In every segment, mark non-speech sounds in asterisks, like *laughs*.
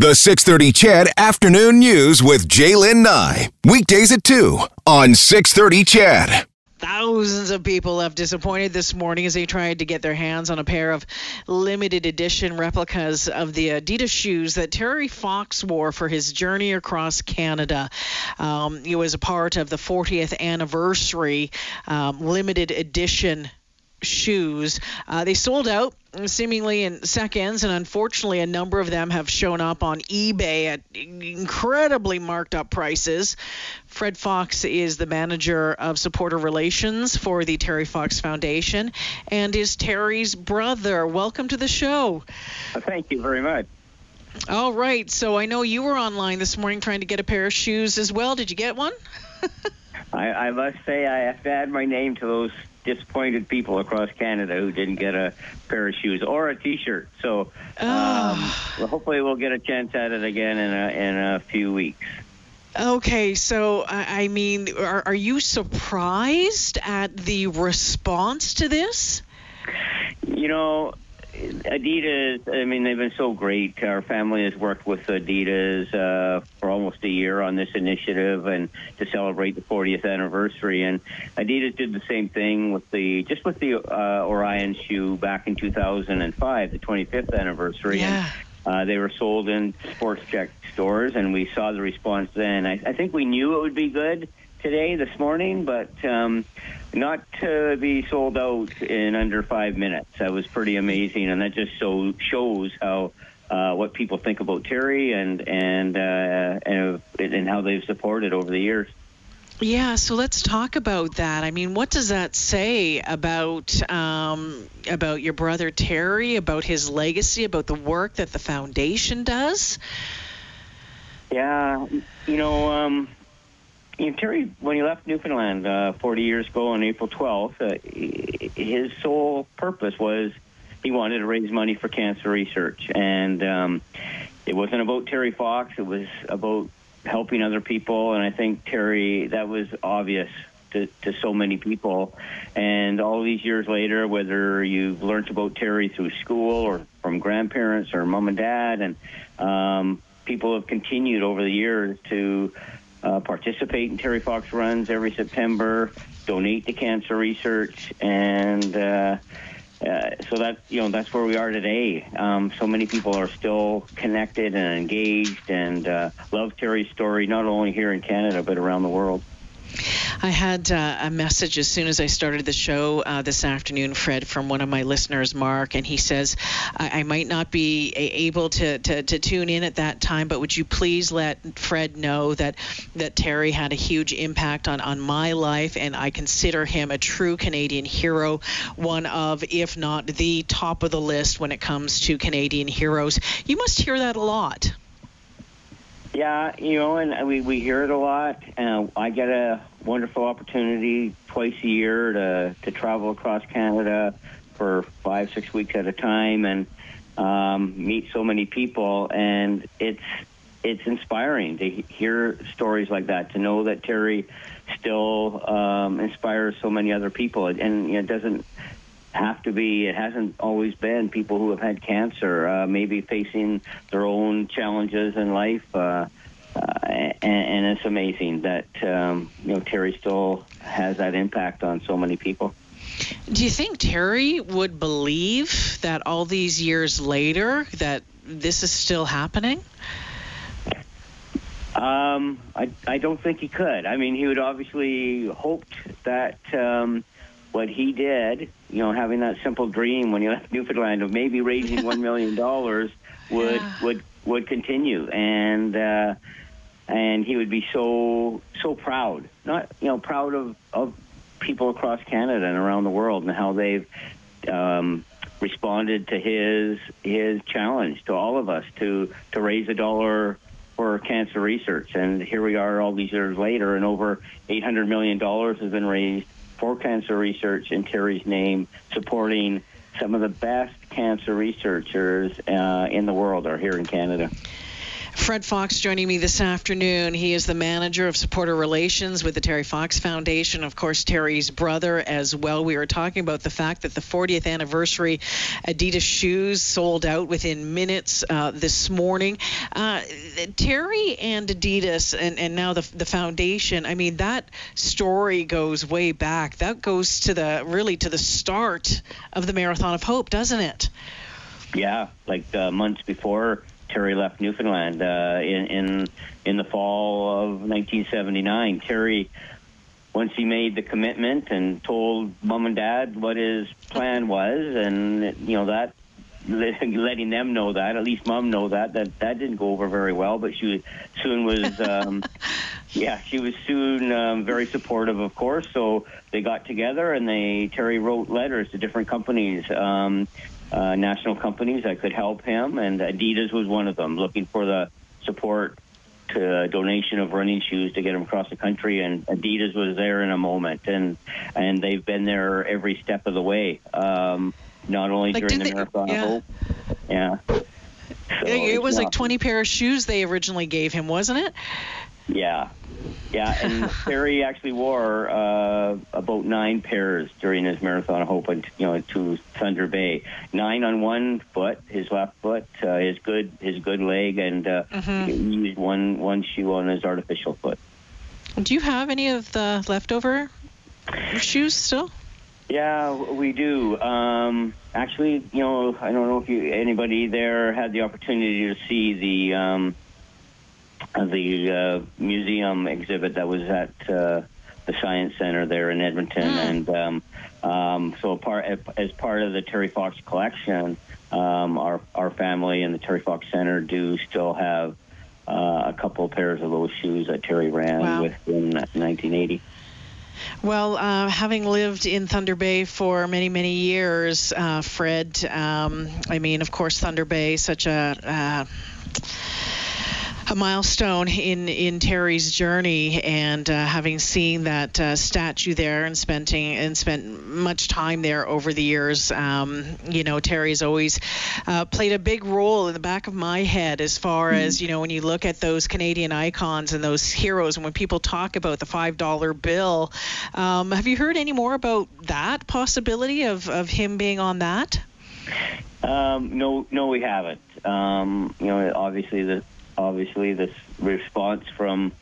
The 630 CHED Afternoon News with Jaylen Nye. Weekdays at 2 on 630 CHED. Thousands of people have disappointed this morning as they tried to get their hands on a pair of limited edition replicas of the Adidas shoes that Terry Fox wore for his journey across Canada. Um, it was a part of the 40th anniversary um, limited edition shoes. Uh, they sold out seemingly in seconds, and unfortunately, a number of them have shown up on eBay at incredibly marked up prices. Fred Fox is the manager of supporter relations for the Terry Fox Foundation and is Terry's brother. Welcome to the show. Thank you very much. All right, so I know you were online this morning trying to get a pair of shoes as well. Did you get one? *laughs* I, I must say I have to add my name to those disappointed people across Canada who didn't get a pair of shoes or a T-shirt. So um, Oh. well, hopefully we'll get a chance at it again in a, in a few weeks. Okay, so I I mean, are, are you surprised at the response to this? You know, Adidas. I mean, they've been so great. Our family has worked with Adidas uh, for almost a year on this initiative, and to celebrate the 40th anniversary. And Adidas did the same thing with the just with the uh, Orion shoe back in 2005, the 25th anniversary. And, Yeah. uh, they were sold in Sport Chek stores, and we saw the response then. I, I think we knew it would be good today, this morning, but um, not to be sold out in under five minutes. That was pretty amazing, and that just so shows how uh, what people think about Terry and and uh, and and how they've supported over the years. Yeah, so let's talk about that. I mean, what does that say about um, about your brother Terry, about his legacy, about the work that the foundation does? Yeah, you know, um, you know, Terry, when he left Newfoundland uh, 40 years ago on April 12th, uh, his sole purpose was he wanted to raise money for cancer research. And um, it wasn't about Terry Fox, it was about helping other people. And I think Terry, that was obvious. To, to so many people, and all these years later, whether you've learned about Terry through school or from grandparents or mom and dad, and um, people have continued over the years to uh, participate in Terry Fox runs every September, donate to cancer research, and uh, uh, so that you know that's where we are today. Um, so many people are still connected and engaged, and uh, love Terry's story not only here in Canada but around the world. I had uh, a message as soon as I started the show uh, this afternoon, Fred, from one of my listeners, Mark, and he says, I, I might not be able to, to, to tune in at that time, but would you please let Fred know that, that Terry had a huge impact on, on my life, and I consider him a true Canadian hero, one of, if not the top of the list when it comes to Canadian heroes. You must hear that a lot. Yeah, you know, and we we hear it a lot. Uh, I get a wonderful opportunity twice a year to to travel across Canada for five six weeks at a time and um, meet so many people, and it's it's inspiring to hear stories like that. To know that Terry still um, inspires so many other people, and you know, it doesn't have to be. It hasn't always been people who have had cancer, uh, maybe facing their own challenges in life. Uh, uh, and, and it's amazing that um, you know Terry still has that impact on so many people. Do you think Terry would believe that all these years later that this is still happening? Um, I, I don't think he could. I mean, he would obviously hoped that um, what he did, you know, having that simple dream when he left Newfoundland of maybe raising one million dollars *laughs* would Yeah. would would continue, and uh, and he would be so so proud, not you know proud of of people across Canada and around the world and how they've um, responded to his his challenge to all of us to to raise a dollar for cancer research. And here we are all these years later, and over $800 million has been raised for cancer research in Terry's name, supporting some of the best cancer researchers uh, in the world are here in Canada. Fred Fox joining me this afternoon. He is the manager of supporter relations with the Terry Fox Foundation. Of course, Terry's brother as well. We were talking about the fact that the 40th anniversary Adidas shoes sold out within minutes uh, this morning. Uh, Terry and Adidas, and, and now the, the foundation. I mean, that story goes way back. That goes to the really to the start of the Marathon of Hope, doesn't it? Yeah, like uh, months before Terry left Newfoundland uh, in in in the fall of 1979. Terry, once he made the commitment and told mom and dad what his plan was, and you know that *laughs* letting them know that at least mom know that that that didn't go over very well but she soon was um *laughs* yeah she was soon um, very supportive of course so they got together and they terry wrote letters to different companies um uh, national companies that could help him, and Adidas was one of them, looking for the support to donation of running shoes to get him across the country. And Adidas was there in a moment, and and they've been there every step of the way. Um, not only like, during the they, marathon, yeah. Hope, yeah. So it was like 20 pair of shoes they originally gave him, wasn't it? Yeah, yeah, and *laughs* Terry actually wore uh, about nine pairs during his marathon. Hope, you know, to Thunder Bay. Nine on one foot, his left foot, uh, his good, his good leg, and uh, mm-hmm. he used one one shoe on his artificial foot. Do you have any of the leftover shoes still? Yeah, we do. Um, actually, you know, I don't know if you anybody there had the opportunity to see the. Um, the uh, museum exhibit that was at uh, the Science Center there in Edmonton, mm. and um, um, so part as part of the Terry Fox collection, um, our our family and the Terry Fox Center do still have uh, a couple of pairs of those shoes that Terry ran wow. with in 1980. Well, uh, having lived in Thunder Bay for many, many years, uh, Fred, um, I mean, of course, Thunder Bay, such a uh, a milestone in in Terry's journey, and uh, having seen that uh, statue there and spending and spent much time there over the years, um, you know, Terry's always uh, played a big role in the back of my head as far mm-hmm. as you know when you look at those Canadian icons and those heroes, and when people talk about the five dollar bill, um, have you heard any more about that possibility of of him being on that? Um, no, no, we haven't. Um, you know, obviously the obviously this response from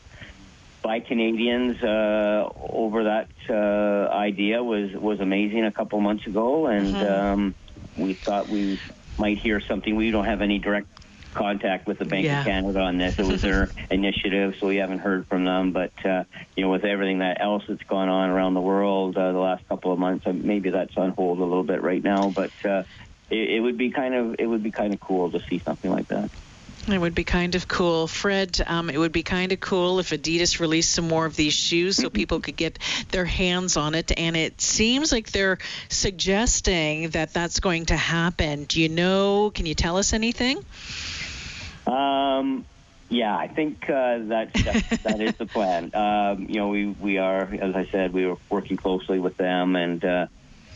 by Canadians uh, over that uh, idea was was amazing a couple months ago, and mm-hmm. um, we thought we might hear something. We don't have any direct contact with the Bank yeah. of Canada on this. It was their *laughs* initiative, so we haven't heard from them. But uh, you know, with everything that else that's gone on around the world uh, the last couple of months, uh, maybe that's on hold a little bit right now. But uh, it, it would be kind of it would be kind of cool to see something like that. It would be kind of cool. Fred, um, it would be kind of cool if Adidas released some more of these shoes so people could get their hands on it. And it seems like they're suggesting that that's going to happen. Do you know? Can you tell us anything? Um, yeah, I think uh, that, that, that is the plan. *laughs* Um, you know, we, we are, as I said, we were working closely with them, and uh,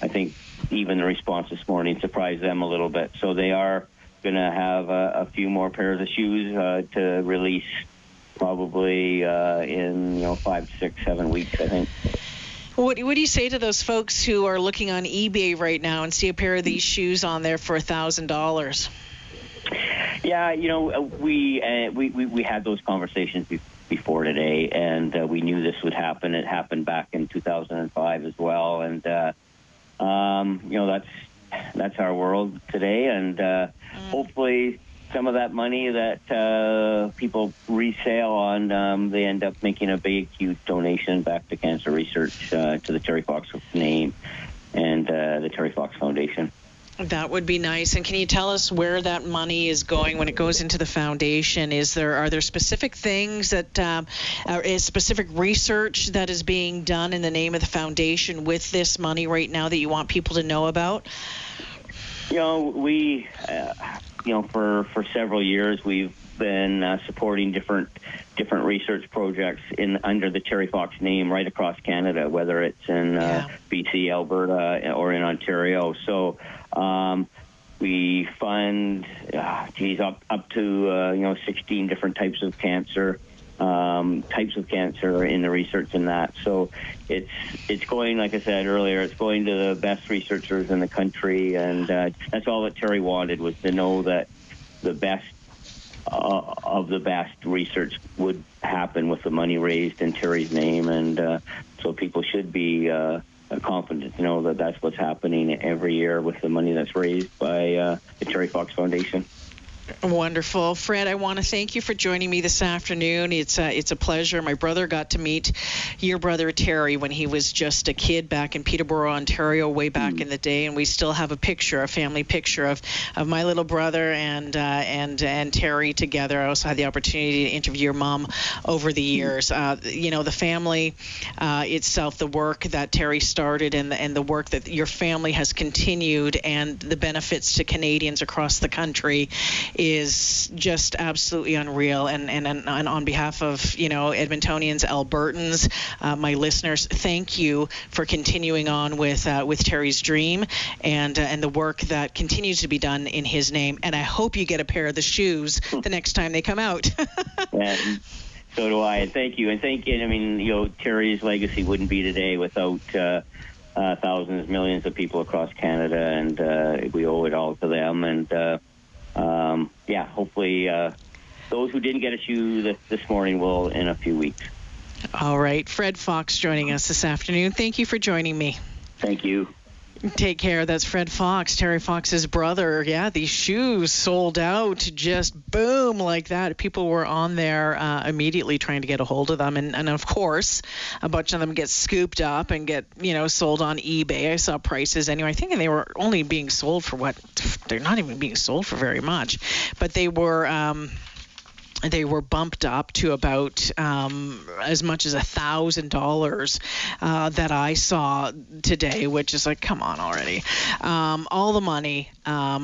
I think even the response this morning surprised them a little bit. So they are going to have a, a, few more pairs of shoes uh, to release probably uh, in you know five, six, seven weeks, I think. What, what do you say to those folks who are looking on eBay right now and see a pair of these shoes on there for a thousand dollars? Yeah, you know, uh, we, uh, we we we had those conversations before today, and uh, we knew this would happen. It happened back in 2005 as well, and uh, um, you know that's that's our world today, and uh, mm. hopefully some of that money that uh, people resale on, um, they end up making a big, huge donation back to cancer research uh, to the Terry Fox name and uh, the Terry Fox Foundation. That would be nice. And can you tell us where that money is going when it goes into the foundation? Is there are there specific things that um, is specific research that is being done in the name of the foundation with this money right now that you want people to know about? You know, we, uh, you know, for for several years we've been uh, supporting different different research projects in under the Terry Fox name right across Canada, whether it's in uh, yeah. BC, Alberta, or in Ontario. So um, we fund, uh, geez, up up to uh, you know 16 different types of cancer, um, types of cancer in the research in that. So it's it's going, like I said earlier, it's going to the best researchers in the country, and uh, that's all that Terry wanted was to know that the best uh, of the best research would happen with the money raised in Terry's name, and uh, so people should be uh, confident to know that that's what's happening every year with the money that's raised by uh, the Terry Fox Foundation. Wonderful, Fred. I want to thank you for joining me this afternoon. It's uh, it's a pleasure. My brother got to meet your brother Terry when he was just a kid back in Peterborough, Ontario, way back mm. in the day, and we still have a picture, a family picture of, of my little brother and uh, and and Terry together. I also had the opportunity to interview your mom over the years. Uh, you know, the family uh, itself, the work that Terry started, and the, and the work that your family has continued, and the benefits to Canadians across the country is just absolutely unreal. And, and, and on behalf of, you know, Edmontonians, Albertans, uh, my listeners, thank you for continuing on with, uh, with Terry's dream and, uh, and the work that continues to be done in his name. And I hope you get a pair of the shoes the next time they come out. *laughs* So do I. And thank you. And thank you. I mean, you know, Terry's legacy wouldn't be today without uh, uh, thousands, millions of people across Canada, and uh, we owe it all to them. And uh, um, yeah, hopefully uh, those who didn't get a shoe this, this morning will in a few weeks. All right. Fred Fox joining us this afternoon. Thank you for joining me. Thank you. Take care. That's Fred Fox, Terry Fox's brother. Yeah, these shoes sold out just boom like that. People were on there uh, immediately trying to get a hold of them, and, and of course, a bunch of them get scooped up and get you know sold on eBay. I saw prices anyway. I think they were only being sold for what? They're not even being sold for very much, but they were. Um, they were bumped up to about um, as much as a thousand dollars uh, that I saw today, which is like, come on already. Um, all the money um,